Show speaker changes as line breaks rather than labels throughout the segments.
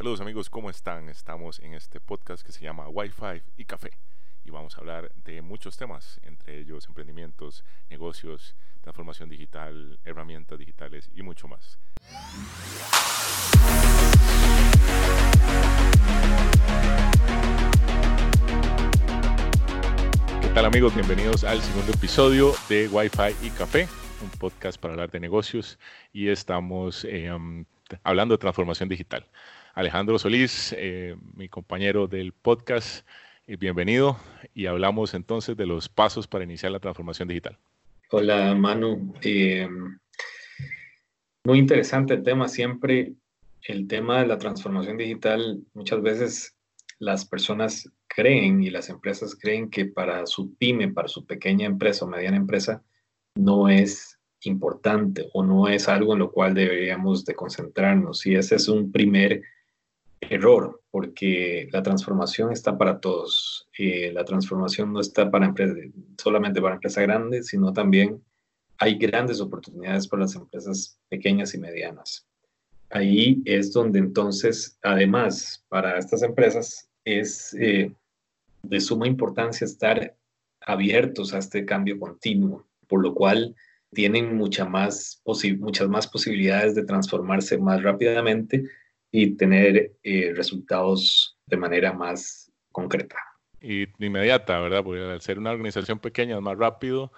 Saludos amigos, ¿cómo están? Estamos en este podcast que se llama Wi-Fi y Café y vamos a hablar de muchos temas, entre ellos emprendimientos, negocios, transformación digital, herramientas digitales y mucho más. ¿Qué tal amigos? Bienvenidos al segundo episodio de Wi-Fi y Café, un podcast para hablar de negocios y estamos um, hablando de transformación digital. Alejandro Solís, eh, mi compañero del podcast. Eh, bienvenido y hablamos entonces de los pasos para iniciar la transformación digital.
Hola Manu, eh, muy interesante el tema. Siempre el tema de la transformación digital, muchas veces las personas creen y las empresas creen que para su pyme, para su pequeña empresa o mediana empresa, no es importante o no es algo en lo cual deberíamos de concentrarnos. Y ese es un primer error, porque la transformación está para todos. Eh, la transformación no está para solamente para empresas grandes, sino también hay grandes oportunidades para las empresas pequeñas y medianas. Ahí es donde entonces, además, para estas empresas es eh, de suma importancia estar abiertos a este cambio continuo, por lo cual tienen mucha más muchas más posibilidades de transformarse más rápidamente y tener eh, resultados de manera más concreta.
Y inmediata, ¿verdad? Porque al ser una organización pequeña es más rápido,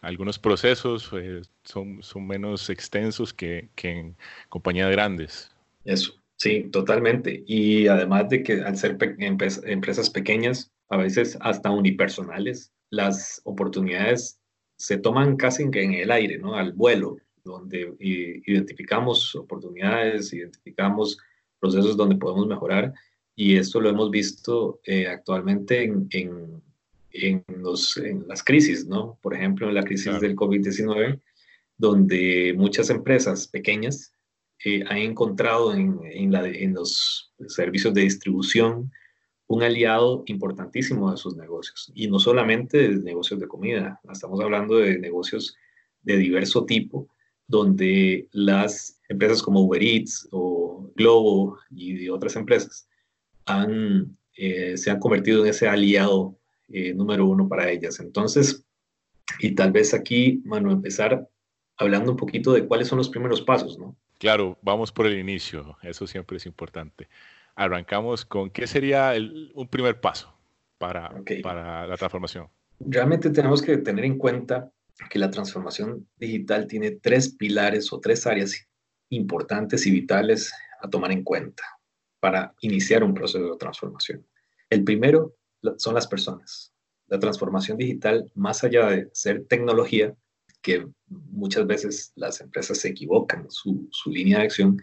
algunos procesos eh, son, son menos extensos que, que en compañías grandes.
Eso, sí, totalmente. Y además de que al ser empresas pequeñas, a veces hasta unipersonales, las oportunidades se toman casi en el aire, ¿no? Al vuelo, donde identificamos oportunidades, identificamos procesos donde podemos mejorar y esto lo hemos visto eh, actualmente en, en, en, los, en, las crisis, ¿no? Por ejemplo, en la crisis del COVID-19, donde muchas empresas pequeñas eh, han encontrado en, en, la, en los servicios de distribución un aliado importantísimo de sus negocios. Y no solamente de negocios de comida, estamos hablando de negocios de diverso tipo, donde las empresas como Uber Eats o Globo y otras empresas han, eh, se han convertido en ese aliado eh, número uno para ellas. Entonces, y tal vez aquí, Manu, empezar hablando un poquito de cuáles son los primeros pasos, ¿no?
Claro, vamos por el inicio, eso siempre es importante. Arrancamos con qué sería un primer paso para, para la transformación.
Realmente tenemos que tener en cuenta que la transformación digital tiene tres pilares o tres áreas importantes y vitales a tomar en cuenta para iniciar un proceso de transformación. El primero son las personas. La transformación digital, más allá de ser tecnología, que muchas veces las empresas se equivocan, su, su línea de acción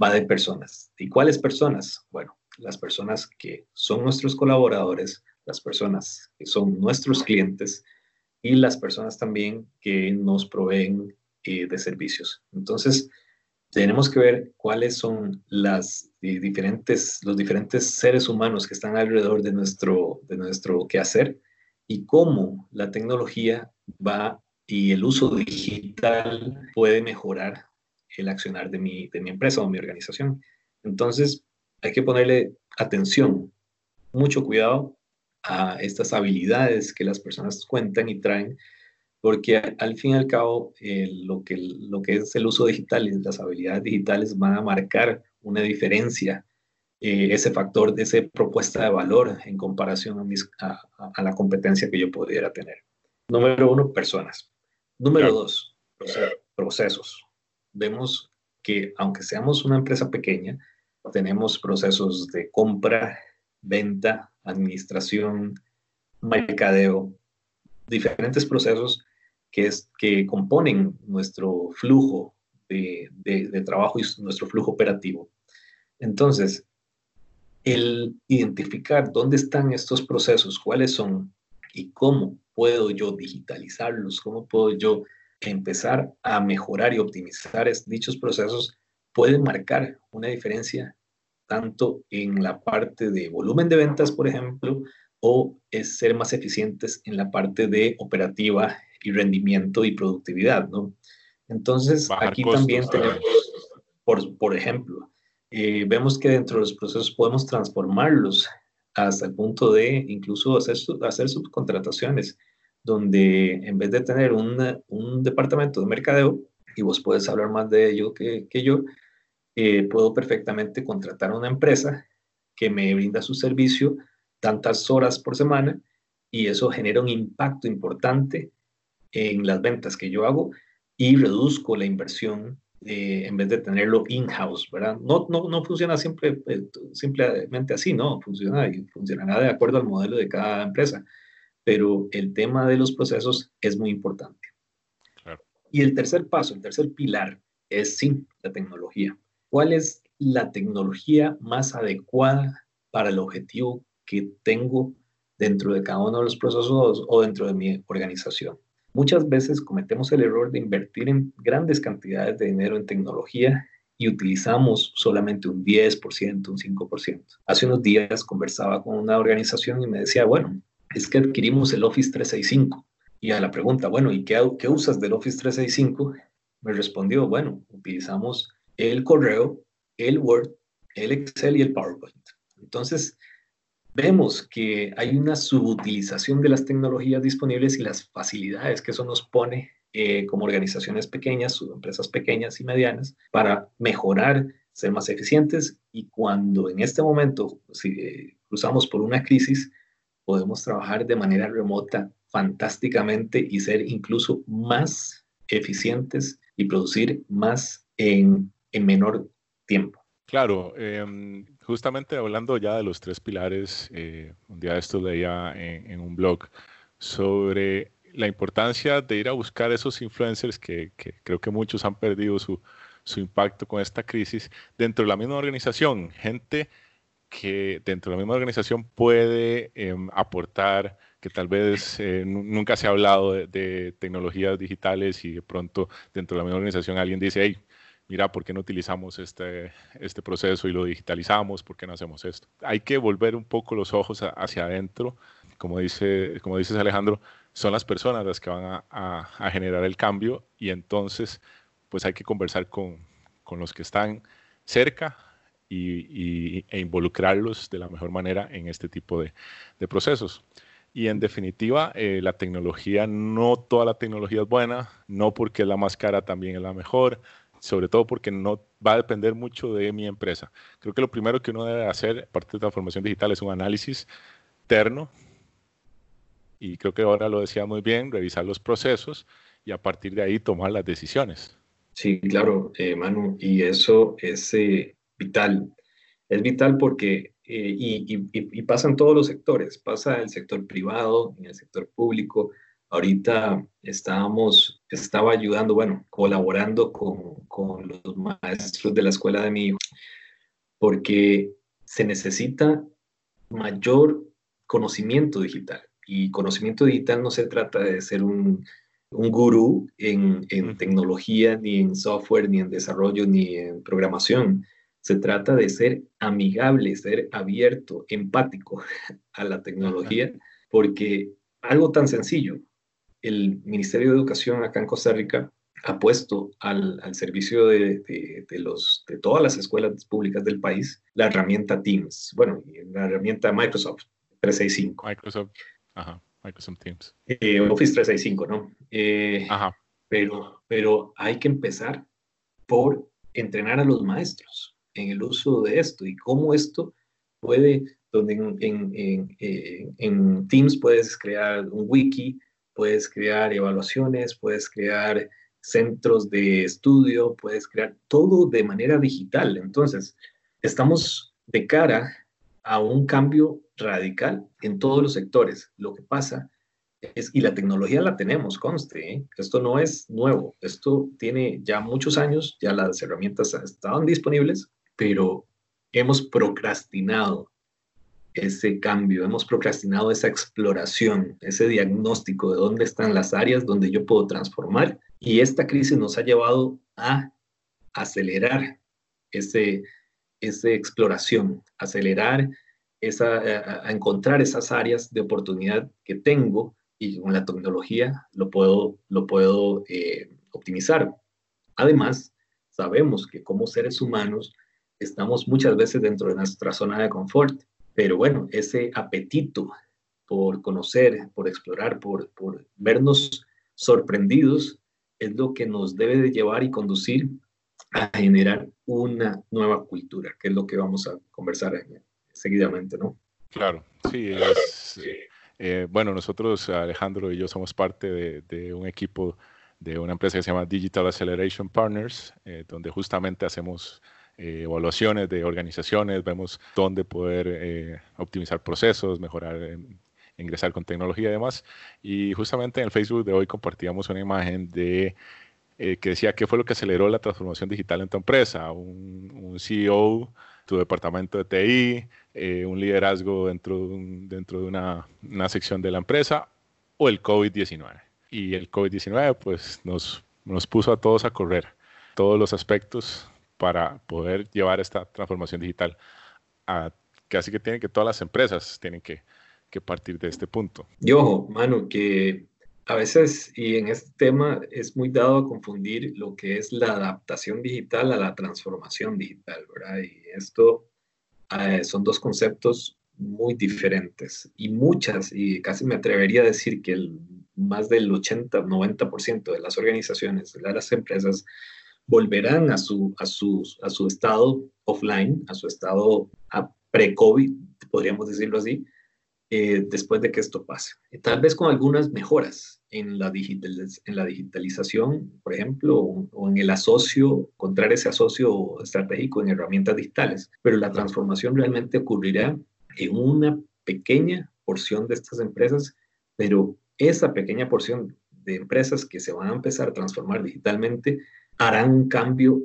va de personas. ¿Y cuáles personas? Bueno, las personas que son nuestros colaboradores, las personas que son nuestros clientes, y las personas también que nos proveen eh, de servicios. Entonces, tenemos que ver cuáles son las diferentes, los diferentes seres humanos que están alrededor de nuestro, de nuestro quehacer y cómo la tecnología va y el uso digital puede mejorar el accionar de mi, de mi empresa o mi organización. Entonces, hay que ponerle atención, mucho cuidado a estas habilidades que las personas cuentan y traen, porque al fin y al cabo eh, lo, que, lo que es el uso digital y las habilidades digitales van a marcar una diferencia, eh, ese factor de esa propuesta de valor en comparación a, mis, a, a, la competencia que yo pudiera tener. Número uno, personas. Número dos, procesos. Vemos que aunque seamos una empresa pequeña, tenemos procesos de compra, venta, administración, mercadeo, diferentes procesos que, es, que componen nuestro flujo de, de, trabajo y nuestro flujo operativo. Entonces, el identificar dónde están estos procesos, cuáles son y cómo puedo yo digitalizarlos, cómo puedo yo empezar a mejorar y optimizar dichos procesos, puede marcar una diferencia tanto en la parte de volumen de ventas, por ejemplo, o es ser más eficientes en la parte de operativa y rendimiento y productividad, ¿no? Entonces, aquí también tenemos, por, por ejemplo, eh, vemos que dentro de los procesos podemos transformarlos hasta el punto de incluso hacer, hacer subcontrataciones, donde en vez de tener un departamento de mercadeo, y vos puedes hablar más de ello que, que yo, eh, puedo perfectamente contratar a una empresa que me brinda su servicio tantas horas por semana y eso genera un impacto importante en las ventas que yo hago y reduzco la inversión eh, en vez de tenerlo in-house, ¿verdad? No, no, no funciona siempre, eh, simplemente así, no, funciona y funcionará de acuerdo al modelo de cada empresa, pero el tema de los procesos es muy importante. Y el tercer paso, el tercer pilar es sí, la tecnología. ¿Cuál es la tecnología más adecuada para el objetivo que tengo dentro de cada uno de los procesos o dentro de mi organización? Muchas veces cometemos el error de invertir en grandes cantidades de dinero en tecnología y utilizamos solamente un 10%, un 5%. Hace unos días conversaba con una organización y me decía, bueno, es que adquirimos el Office 365 y a la pregunta, bueno, ¿y qué, qué usas del Office 365? Me respondió, bueno, utilizamos el correo, el Word, el Excel y el PowerPoint. Entonces, vemos que hay una subutilización de las tecnologías disponibles y las facilidades que eso nos pone eh, como organizaciones pequeñas, empresas pequeñas y medianas, para mejorar, ser más eficientes y cuando en este momento si, eh, cruzamos por una crisis, podemos trabajar de manera remota fantásticamente y ser incluso más eficientes y producir más en, en menor tiempo.
Claro, em, justamente hablando ya de los tres pilares, eh, un día esto leía en, un blog sobre la importancia de ir a buscar esos influencers que, creo que muchos han perdido su, impacto con esta crisis dentro de la misma organización, gente que dentro de la misma organización puede eh, aportar que tal vez eh, nunca se ha hablado de, tecnologías digitales y de pronto dentro de la misma organización alguien dice, hey, mira, ¿por qué no utilizamos este, este proceso y lo digitalizamos? ¿Por qué no hacemos esto? Hay que volver un poco los ojos hacia adentro. Como, dice, como dices Alejandro, son las personas las que van a, a, generar el cambio y entonces pues hay que conversar con, con los que están cerca y, y, e involucrarlos de la mejor manera en este tipo de, de procesos. Y en definitiva, eh, la tecnología, no toda la tecnología es buena, no porque la más cara también es la mejor, sobre todo porque no va a depender mucho de mi empresa. Creo que lo primero que uno debe hacer, aparte de transformación digital, es un análisis terno. Y creo que ahora lo decía muy bien, revisar los procesos y a partir de ahí tomar las decisiones.
Sí, claro, eh, Manu, y eso es eh, vital. Es vital porque eh, y, pasa en todos los sectores, pasa en el sector privado, en el sector público. Ahorita estábamos, estaba ayudando, bueno, colaborando con, con los maestros de la escuela de mi hijo, porque se necesita mayor conocimiento digital. Y conocimiento digital no se trata de ser un, un gurú en, en, tecnología, ni en software, ni en desarrollo, ni en programación. Se trata de ser amigable, ser abierto, empático a la tecnología, porque algo tan sencillo, el Ministerio de Educación acá en Costa Rica ha puesto al, al servicio de, de, los, de todas las escuelas públicas del país la herramienta Teams, bueno, la herramienta Microsoft 365.
Microsoft, ajá, Microsoft Teams.
Eh, Office 365, ¿no? Eh, ajá. Pero, pero hay que empezar por entrenar a los maestros en el uso de esto y cómo esto puede, donde en, en, Teams puedes crear un wiki, puedes crear evaluaciones, puedes crear centros de estudio, puedes crear todo de manera digital. Entonces, estamos de cara a un cambio radical en todos los sectores. Lo que pasa es, y la tecnología la tenemos, conste, ¿eh? esto no es nuevo, esto tiene ya muchos años, ya las herramientas estaban disponibles, pero hemos procrastinado ese cambio, hemos procrastinado esa exploración, ese diagnóstico de dónde están las áreas donde yo puedo transformar. Y esta crisis nos ha llevado a acelerar ese, esa exploración, acelerar esa, a, encontrar esas áreas de oportunidad que tengo y con la tecnología lo puedo, lo puedo eh, optimizar. Además, sabemos que como seres humanos estamos muchas veces dentro de nuestra zona de confort, pero bueno, ese apetito por conocer, por explorar, por, por vernos sorprendidos, es lo que nos debe de llevar y conducir a generar una nueva cultura, que es lo que vamos a conversar seguidamente, ¿no?
Claro, sí, eh, bueno, nosotros, Alejandro y yo, somos parte de, de, un equipo de una empresa que se llama Digital Acceleration Partners, eh, donde justamente hacemos eh, evaluaciones de organizaciones, vemos dónde poder optimizar procesos, mejorar, ingresar con tecnología y demás. Y justamente en el Facebook de hoy compartíamos una imagen de que decía qué fue lo que aceleró la transformación digital en tu empresa. Un, un CEO tu departamento de TI, eh, un liderazgo dentro de, dentro de una, una, sección de la empresa o el COVID-19. Y el COVID-19 pues nos, nos puso a todos a correr todos los aspectos para poder llevar esta transformación digital a casi que tienen que todas las empresas tienen que, partir de este punto.
Y ojo, mano, que a veces, y en este tema es muy dado a confundir lo que es la adaptación digital a la transformación digital, ¿verdad? Y esto eh, son dos conceptos muy diferentes y muchas, y casi me atrevería a decir que el, más del 80-90% de las organizaciones, de las empresas, volverán a su, a su, a su estado offline, a su estado pre-COVID, podríamos decirlo así, eh, después de que esto pase. tal vez con algunas mejoras en la, en la digitalización, por ejemplo, o, en el asocio, encontrar ese asocio estratégico en herramientas digitales, pero la transformación realmente ocurrirá en una pequeña porción de estas empresas, pero esa pequeña porción de empresas que se van a empezar a transformar digitalmente harán un cambio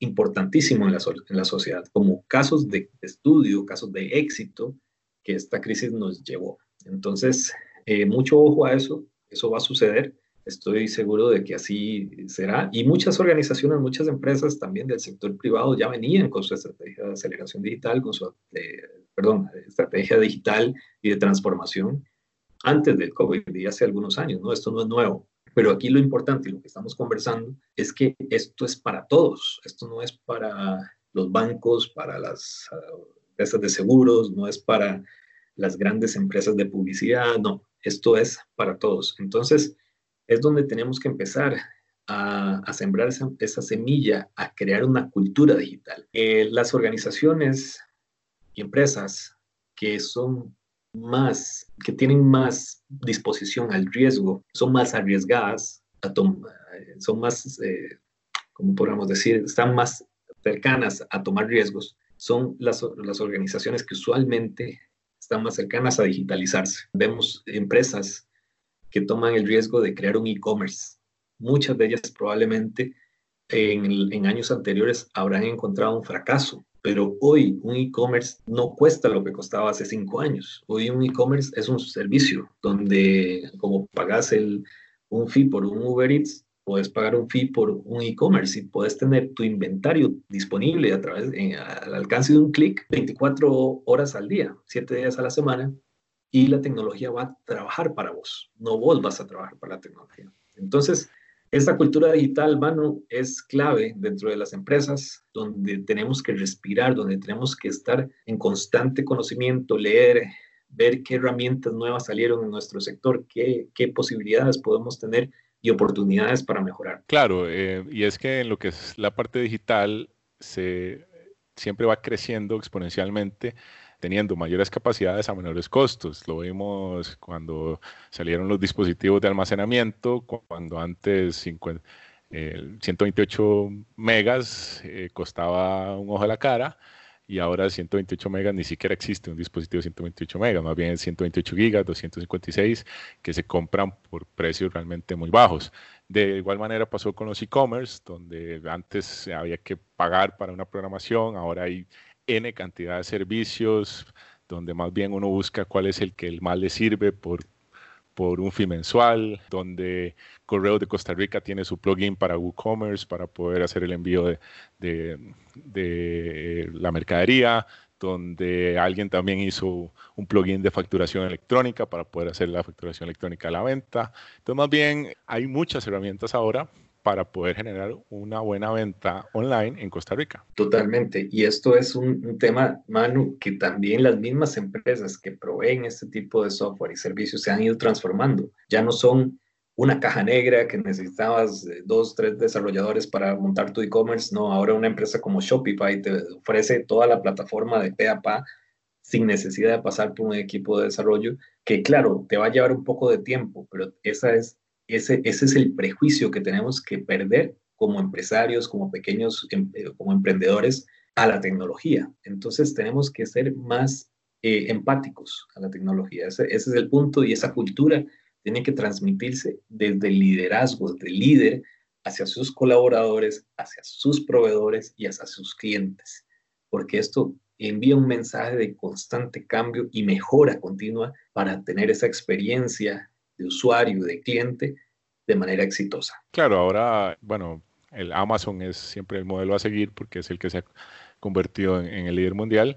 importantísimo en la, sociedad, como casos de estudio, casos de éxito que esta crisis nos llevó. Entonces, eh, mucho ojo a eso, eso va a suceder. Estoy seguro de que así será. Y muchas organizaciones, muchas empresas también del sector privado ya venían con su estrategia de aceleración digital, con su, eh, perdón, estrategia digital y de transformación antes del COVID y hace algunos años, ¿no? Esto no es nuevo. Pero aquí lo importante y lo que estamos conversando es que esto es para todos. Esto no es para los bancos, para las empresas de seguros, no es para las grandes empresas de publicidad, no, esto es para todos. Entonces, es donde tenemos que empezar a, sembrar esa, semilla, a crear una cultura digital. Eh, las organizaciones y empresas que son más, que tienen más disposición al riesgo, son más arriesgadas, son más, eh, como podríamos decir, están más cercanas a tomar riesgos, son las, las organizaciones que usualmente están más cercanas a digitalizarse. Vemos empresas que toman el riesgo de crear un e-commerce. Muchas de ellas probablemente en, en, años anteriores habrán encontrado un fracaso, pero hoy un e-commerce no cuesta lo que costaba hace cinco años. Hoy un e-commerce es un servicio donde como pagas el, un fee por un Uber Eats, puedes pagar un fee por un e-commerce y puedes tener tu inventario disponible a través, al alcance de un clic 24 horas al día, 7 días a la semana, y la tecnología va a trabajar para vos, no vos vas a trabajar para la tecnología. Entonces, esta cultura digital, mano, es clave dentro de las empresas, donde tenemos que respirar, donde tenemos que estar en constante conocimiento, leer, ver qué herramientas nuevas salieron en nuestro sector, qué, qué posibilidades podemos tener y oportunidades para mejorar.
Claro, eh, y es que en lo que es la parte digital se siempre va creciendo exponencialmente teniendo mayores capacidades a menores costos. Lo vimos cuando salieron los dispositivos de almacenamiento, cuando antes 128 megas eh, costaba un ojo a la cara y ahora 128 megas ni siquiera existe un dispositivo de 128 megas, más bien 128 gigas, 256 que se compran por precios realmente muy bajos. De igual manera pasó con los e-commerce, donde antes había que pagar para una programación, ahora hay N cantidad de servicios, donde más bien uno busca cuál es el que más le sirve por por un fee mensual, donde Correo de Costa Rica tiene su plugin para WooCommerce para poder hacer el envío de, de, la mercadería, donde alguien también hizo un plugin de facturación electrónica para poder hacer la facturación electrónica a la venta. Entonces, más bien, hay muchas herramientas ahora para poder generar una buena venta online en Costa Rica.
Totalmente. Y esto es un, un, tema, Manu, que también las mismas empresas que proveen este tipo de software y servicios se han ido transformando. Ya no son una caja negra que necesitabas dos, tres desarrolladores para montar tu e-commerce. No, ahora una empresa como Shopify te ofrece toda la plataforma de pe a pa sin necesidad de pasar por un equipo de desarrollo, que claro, te va a llevar un poco de tiempo, pero esa es, ese, ese es el prejuicio que tenemos que perder como empresarios, como pequeños, em, eh, como emprendedores a la tecnología. Entonces tenemos que ser más eh, empáticos a la tecnología. Ese, ese, es el punto y esa cultura tiene que transmitirse desde el liderazgo, desde el líder hacia sus colaboradores, hacia sus proveedores y hacia sus clientes, porque esto envía un mensaje de constante cambio y mejora continua para tener esa experiencia de usuario, de cliente, de manera exitosa.
Claro, ahora, bueno, el Amazon es siempre el modelo a seguir porque es el que se ha convertido en, el líder mundial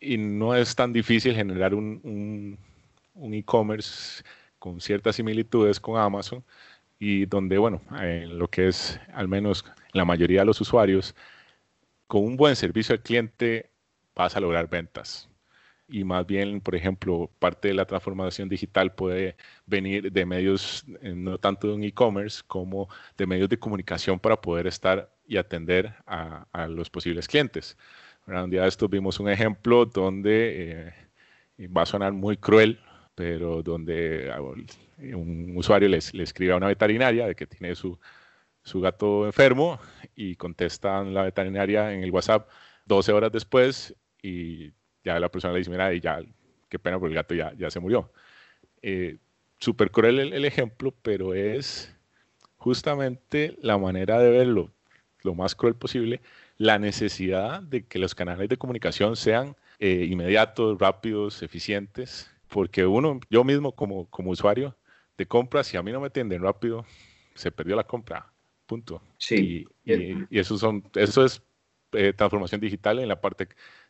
y no es tan difícil generar un, un e-commerce con ciertas similitudes con Amazon y donde, bueno, en lo que es al menos la mayoría de los usuarios, con un buen servicio al cliente vas a lograr ventas. Y más bien, por ejemplo, parte de la transformación digital puede venir de medios, eh, no tanto de un e-commerce, como de medios de comunicación para poder estar y atender a, los posibles clientes. Un día de esto vimos un ejemplo donde eh, va a sonar muy cruel, pero donde ah, un usuario le, le escribe a una veterinaria de que tiene su, su gato enfermo y contestan la veterinaria en el WhatsApp 12 horas después y ya la persona le dice, mira, y ya, qué pena, porque el gato ya, ya se murió. Eh, Súper cruel el, ejemplo, pero es justamente la manera de verlo lo más cruel posible, la necesidad de que los canales de comunicación sean eh, inmediatos, rápidos, eficientes, porque uno, yo mismo como, como usuario de compras, si a mí no me atienden rápido, se perdió la compra, punto.
Sí.
Y, y, eso, son, eso es eh, transformación digital en la parte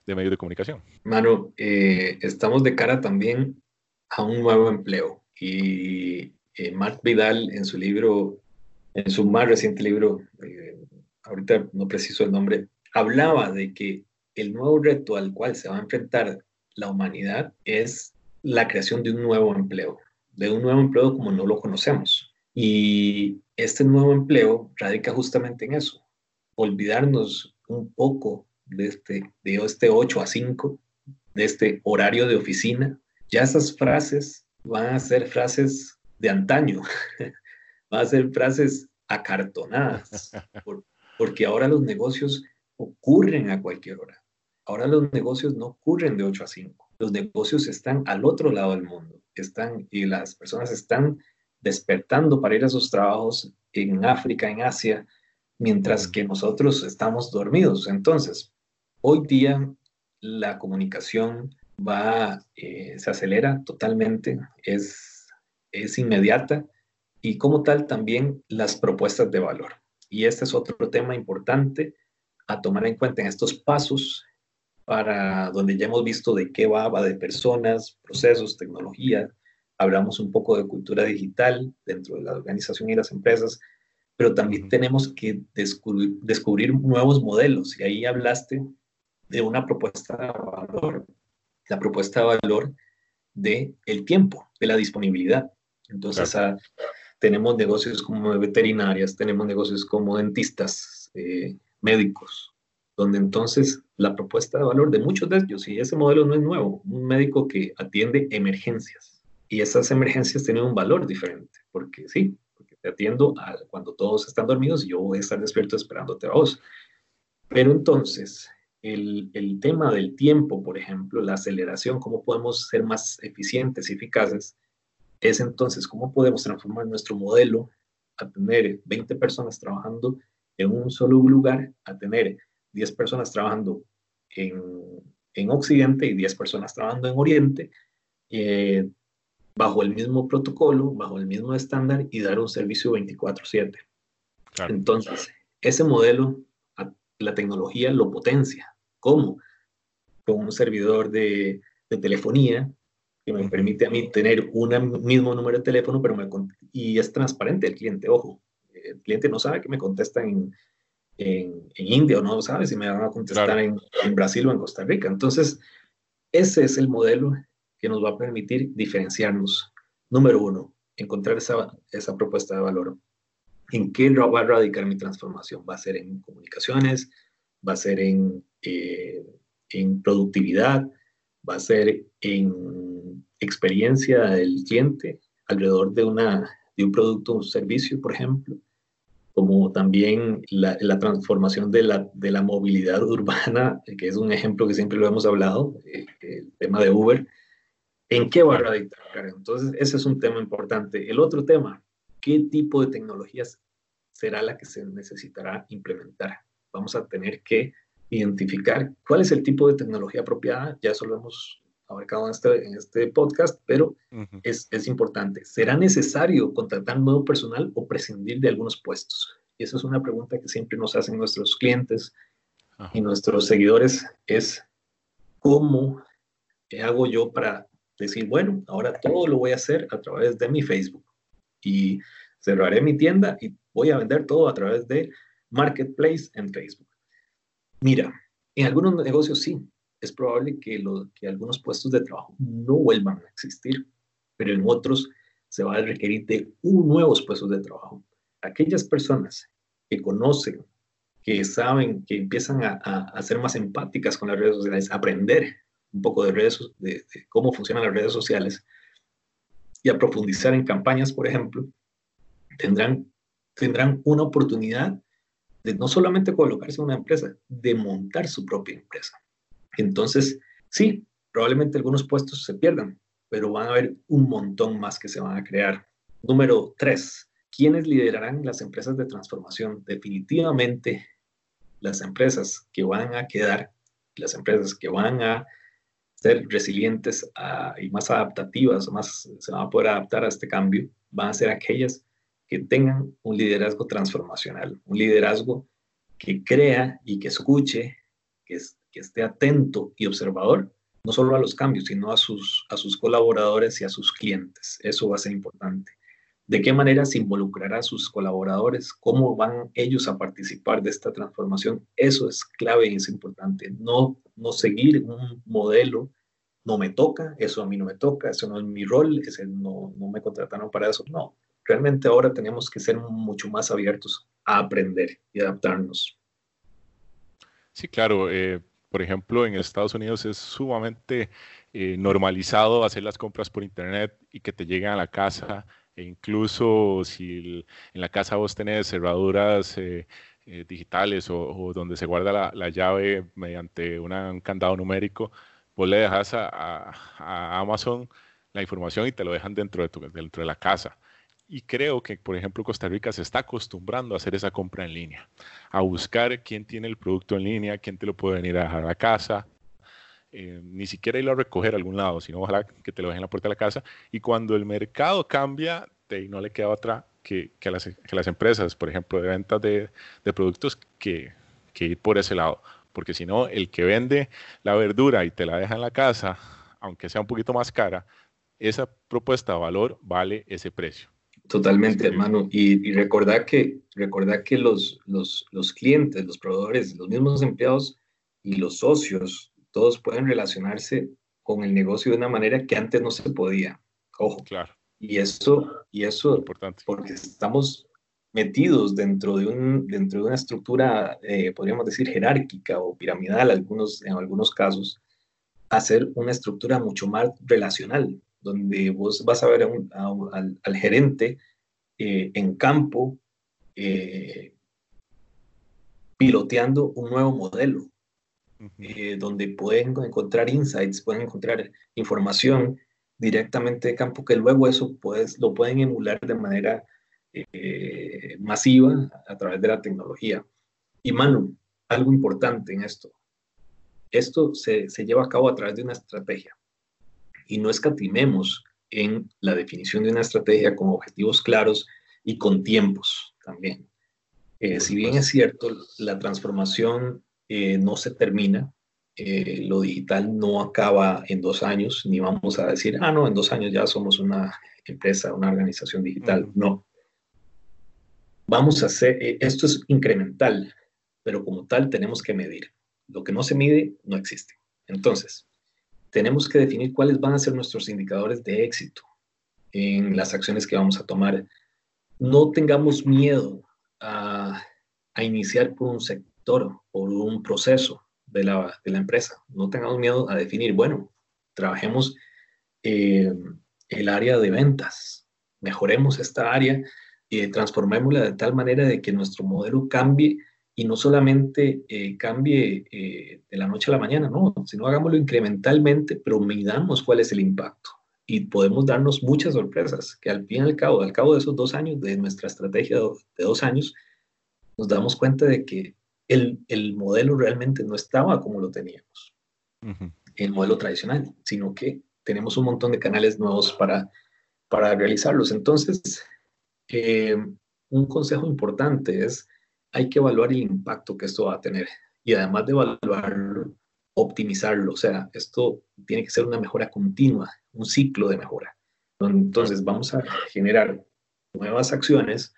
de medios de comunicación.
Manu, eh, estamos de cara también a un nuevo empleo y eh, Mark Vidal en su libro, en su más reciente libro, eh, ahorita no preciso el nombre, hablaba de que el nuevo reto al cual se va a enfrentar la humanidad es la creación de un nuevo empleo, de un nuevo empleo como no lo conocemos. Y este nuevo empleo radica justamente en eso, olvidarnos un poco de este, de este 8 a 5, de este horario de oficina, ya esas frases van a ser frases de antaño, van a ser frases acartonadas, porque ahora los negocios ocurren a cualquier hora. Ahora los negocios no ocurren de 8 a 5. Los negocios están al otro lado del mundo. Están y las personas están despertando para ir a sus trabajos en África, en Asia, mientras que nosotros estamos dormidos. Entonces, Hoy día la comunicación va, eh, se acelera totalmente, es, es inmediata y como tal también las propuestas de valor. Y este es otro tema importante a tomar en cuenta en estos pasos para donde ya hemos visto de qué va, va de personas, procesos, tecnología, hablamos un poco de cultura digital dentro de la organización y las empresas, pero también tenemos que descubrir, descubrir nuevos modelos. Y ahí hablaste de una propuesta de valor, la propuesta de valor de el tiempo, de la disponibilidad. Entonces, ah, tenemos negocios como veterinarias, tenemos negocios como dentistas, eh, médicos, donde entonces la propuesta de valor de muchos de ellos, y ese modelo no es nuevo, un médico que atiende emergencias, y esas emergencias tienen un valor diferente, porque sí, porque te atiendo cuando todos están dormidos y yo voy a estar despierto esperándote a vos. Pero entonces, el, el, tema del tiempo, por ejemplo, la aceleración, cómo podemos ser más eficientes y eficaces, es entonces cómo podemos transformar nuestro modelo a tener 20 personas trabajando en un solo lugar, a tener 10 personas trabajando en, en Occidente y 10 personas trabajando en Oriente, eh, bajo el mismo protocolo, bajo el mismo estándar y dar un servicio 24/7. Entonces, ese modelo la tecnología lo potencia. ¿Cómo? Con un servidor de, telefonía que me permite a mí tener un mismo número de teléfono, pero me, y es transparente el cliente, ojo. El cliente no sabe que me contesta en, en, India o no sabe si me van a contestar en, en, Brasil o en Costa Rica. Entonces, ese es el modelo que nos va a permitir diferenciarnos. Número uno, encontrar esa, esa propuesta de valor. ¿En qué va a radicar mi transformación? ¿Va a ser en comunicaciones? ¿Va a ser en, eh, en productividad? ¿Va a ser en experiencia del cliente alrededor de, una, de un producto o un servicio, por ejemplo? como también la, la transformación de la, de la, movilidad urbana, que es un ejemplo que siempre lo hemos hablado, eh, el tema de Uber, ¿en qué va a radicar? Entonces, ese es un tema importante. El otro tema, ¿qué tipo de tecnologías será la que se necesitará implementar? Vamos a tener que identificar cuál es el tipo de tecnología apropiada, ya eso lo hemos abarcado en este, en este podcast, pero es, es, importante. ¿Será necesario contratar nuevo personal o prescindir de algunos puestos? Y esa es una pregunta que siempre nos hacen nuestros clientes y nuestros seguidores, es ¿cómo hago yo para decir, bueno, ahora todo lo voy a hacer a través de mi Facebook y cerraré mi tienda y voy a vender todo a través de Marketplace en Facebook? Mira, en algunos negocios sí, es probable que, que algunos puestos de trabajo no vuelvan a existir, pero en otros se va a requerir de nuevos puestos de trabajo. Aquellas personas que conocen, que saben, que empiezan a, a, ser más empáticas con las redes sociales, aprender un poco de, redes, de, cómo funcionan las redes sociales y a profundizar en campañas, por ejemplo, tendrán, tendrán una oportunidad de no solamente colocarse en una empresa, de montar su propia empresa. Entonces, sí, probablemente algunos puestos se pierdan, pero van a haber un montón más que se van a crear. Número tres, ¿quiénes liderarán las empresas de transformación? Definitivamente las empresas que van a quedar, las empresas que van a ser resilientes y más adaptativas, más se van a poder adaptar a este cambio, van a ser aquellas que tengan un liderazgo transformacional, un liderazgo que crea y que escuche, que, es, que esté atento y observador, no solo a los cambios, sino a sus, a sus colaboradores y a sus clientes. Eso va a ser importante. ¿De qué manera se involucrará a sus colaboradores? ¿Cómo van ellos a participar de esta transformación? Eso es clave y es importante. No, no seguir un modelo, no me toca, eso a mí no me toca, eso no es mi rol, ese no, no me contrataron para eso. No, realmente ahora tenemos que ser mucho más abiertos a aprender y adaptarnos.
Sí, claro. Eh, por ejemplo, en Estados Unidos es sumamente eh, normalizado hacer las compras por internet y que te lleguen a la casa. E incluso si en la casa vos tenés cerraduras eh, eh, digitales o, donde se guarda la, llave mediante un candado numérico, vos le dejas a, a, Amazon la información y te lo dejan dentro de, tu, dentro de la casa. Y creo que, por ejemplo, Costa Rica se está acostumbrando a hacer esa compra en línea, a buscar quién tiene el producto en línea, quién te lo puede venir a dejar a la casa, eh, ni siquiera irlo a recoger a algún lado, sino ojalá que te lo dejen en la puerta de la casa. Y cuando el mercado cambia, te, no le queda otra que, que, las, que, las, empresas, por ejemplo, de ventas de, de productos, que, que ir por ese lado. Porque si no, el que vende la verdura y te la deja en la casa, aunque sea un poquito más cara, esa propuesta de valor vale ese precio.
Totalmente, hermano. Y, y recordar que, recordar que los, los, los, clientes, los proveedores, los mismos empleados y los socios, todos pueden relacionarse con el negocio de una manera que antes no se podía. Ojo.
Claro.
Y eso, y eso
importante.
porque estamos metidos dentro de, un, dentro de una estructura, eh, podríamos decir, jerárquica o piramidal algunos, en algunos casos, hacer una estructura mucho más relacional, donde vos vas a ver al, gerente eh, en campo eh, piloteando un nuevo modelo, eh, donde pueden encontrar insights, pueden encontrar información directamente de campo que luego eso puedes, lo pueden emular de manera masiva a través de la tecnología. Y Manu, algo importante en esto. Esto se, se lleva a cabo a través de una estrategia y no escatimemos en la definición de una estrategia con objetivos claros y con tiempos también. Eh, si bien es cierto, la transformación eh, no se termina, eh, lo digital no acaba en dos años, ni vamos a decir, ah, no, en dos años ya somos una empresa, una organización digital. No. vamos a hacer, eh, esto es incremental, pero como tal tenemos que medir. Lo que no se mide no existe. Entonces, tenemos que definir cuáles van a ser nuestros indicadores de éxito en las acciones que vamos a tomar. No tengamos miedo a, iniciar por un sector, por un proceso de la, empresa. No tengamos miedo a definir, bueno, trabajemos eh, el área de ventas, mejoremos esta área y transformémosla de tal manera de que nuestro modelo cambie y no solamente eh, cambie eh, de la noche a la mañana, no, sino hagámoslo incrementalmente, pero midamos cuál es el impacto. Y podemos darnos muchas sorpresas, que al fin y al cabo, al cabo de esos dos años, de nuestra estrategia de dos años, nos damos cuenta de que el, el modelo realmente no estaba como lo teníamos, el modelo tradicional, sino que tenemos un montón de canales nuevos para, para realizarlos. Entonces, eh, un consejo importante es hay que evaluar el impacto que esto va a tener y además de evaluarlo, optimizarlo. O sea, esto tiene que ser una mejora continua, un ciclo de mejora. Entonces vamos a generar nuevas acciones,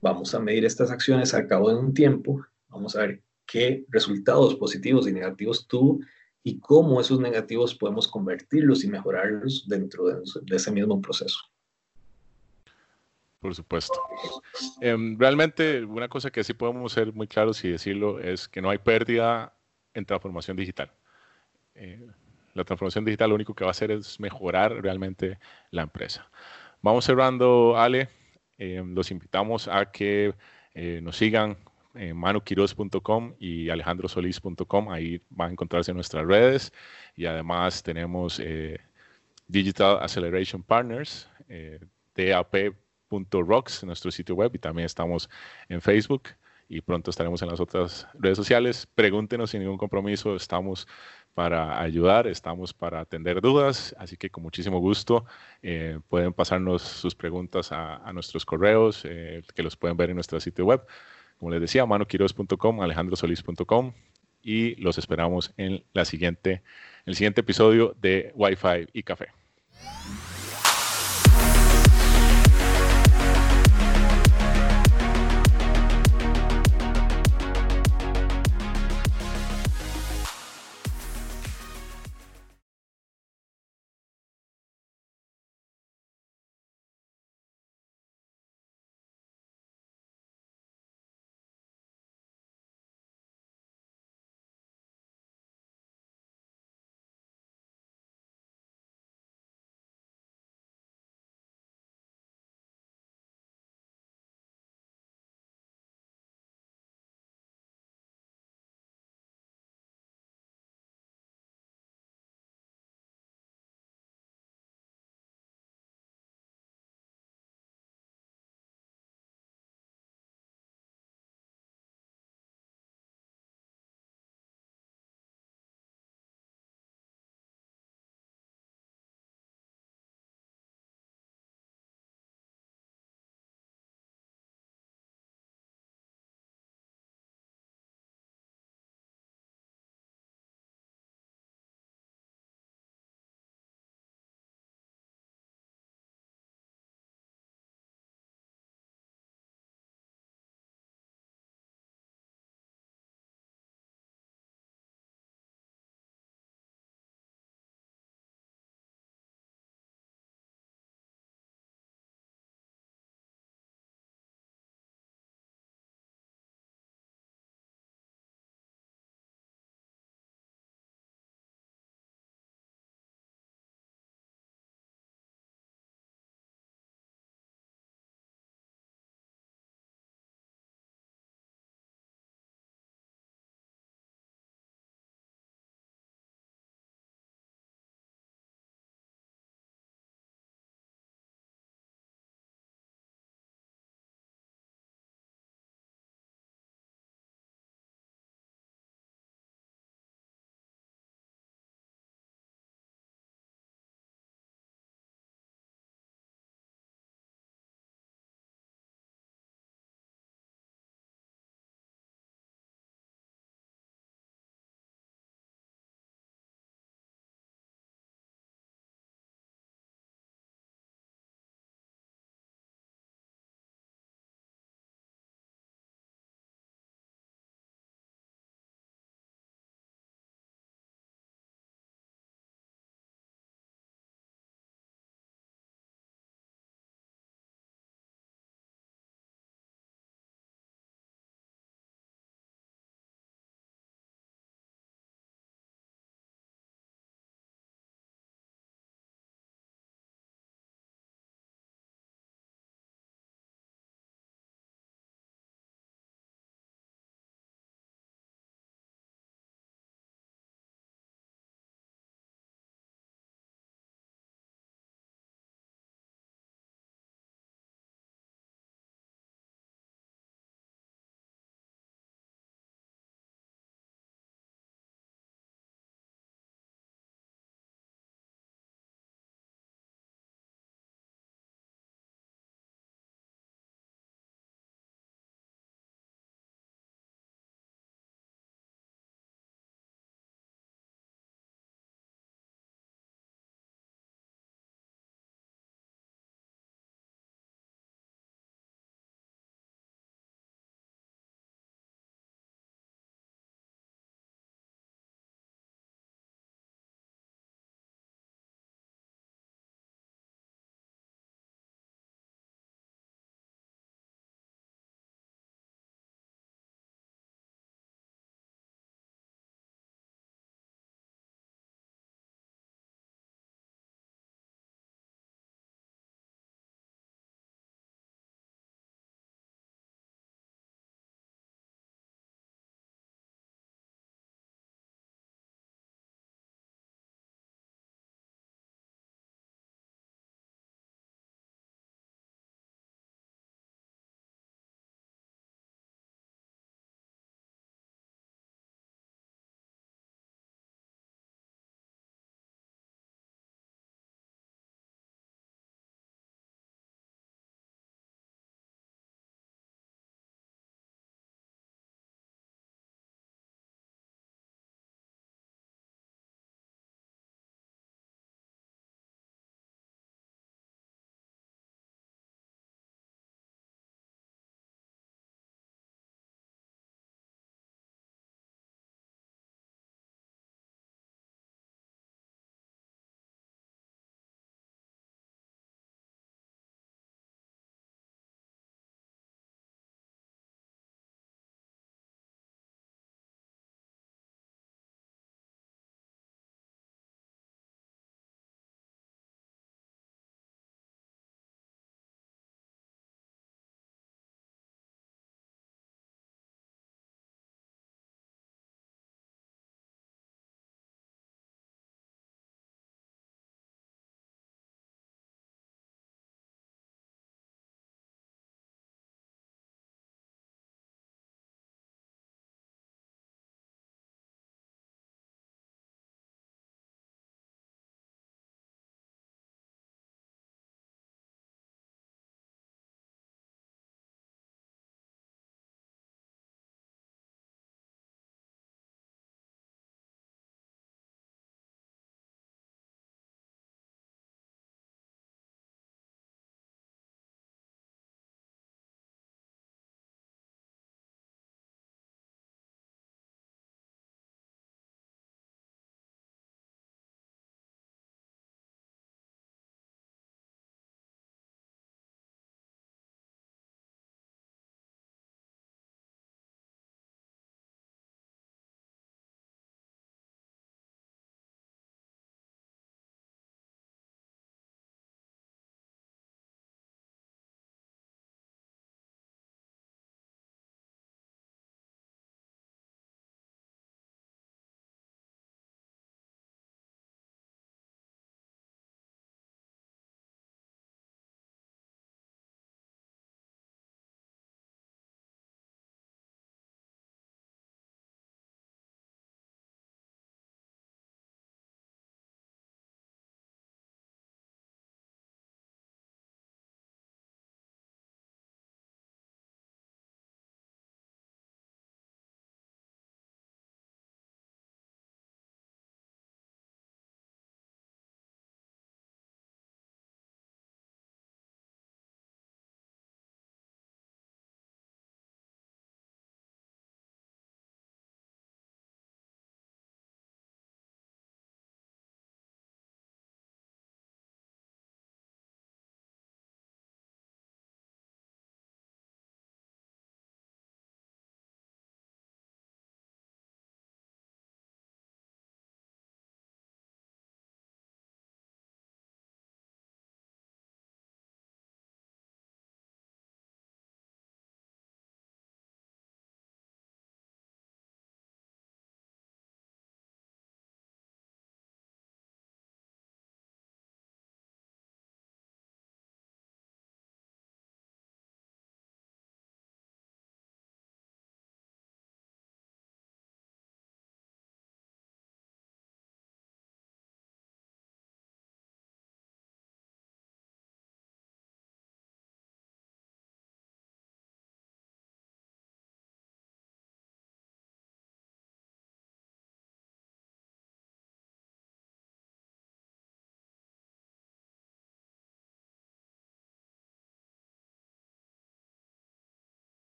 vamos a medir estas acciones al cabo de un tiempo, vamos a ver qué resultados positivos y negativos tuvo y cómo esos negativos podemos convertirlos y mejorarlos dentro de, ese mismo proceso.
Por supuesto. Em, realmente, una cosa que sí podemos ser muy claros y decirlo es que no hay pérdida en transformación digital. Eh, la transformación digital lo único que va a hacer es mejorar realmente la empresa. Vamos cerrando, Ale. Em, los invitamos a que eh, nos sigan manuquiros.com y alejandrosolis.com. Ahí van a encontrarse nuestras redes y además tenemos eh, Digital Acceleration Partners, en nuestro sitio web y también estamos en Facebook y pronto estaremos en las otras redes sociales. Pregúntenos sin ningún compromiso, estamos para ayudar, estamos para atender dudas, así que con muchísimo gusto eh, pueden pasarnos sus preguntas a, nuestros correos, eh, que los pueden ver en nuestro sitio web. Como les decía, manoquiros.com, alejandrosolis.com y los esperamos en la siguiente, el siguiente episodio de Wi-Fi y Café.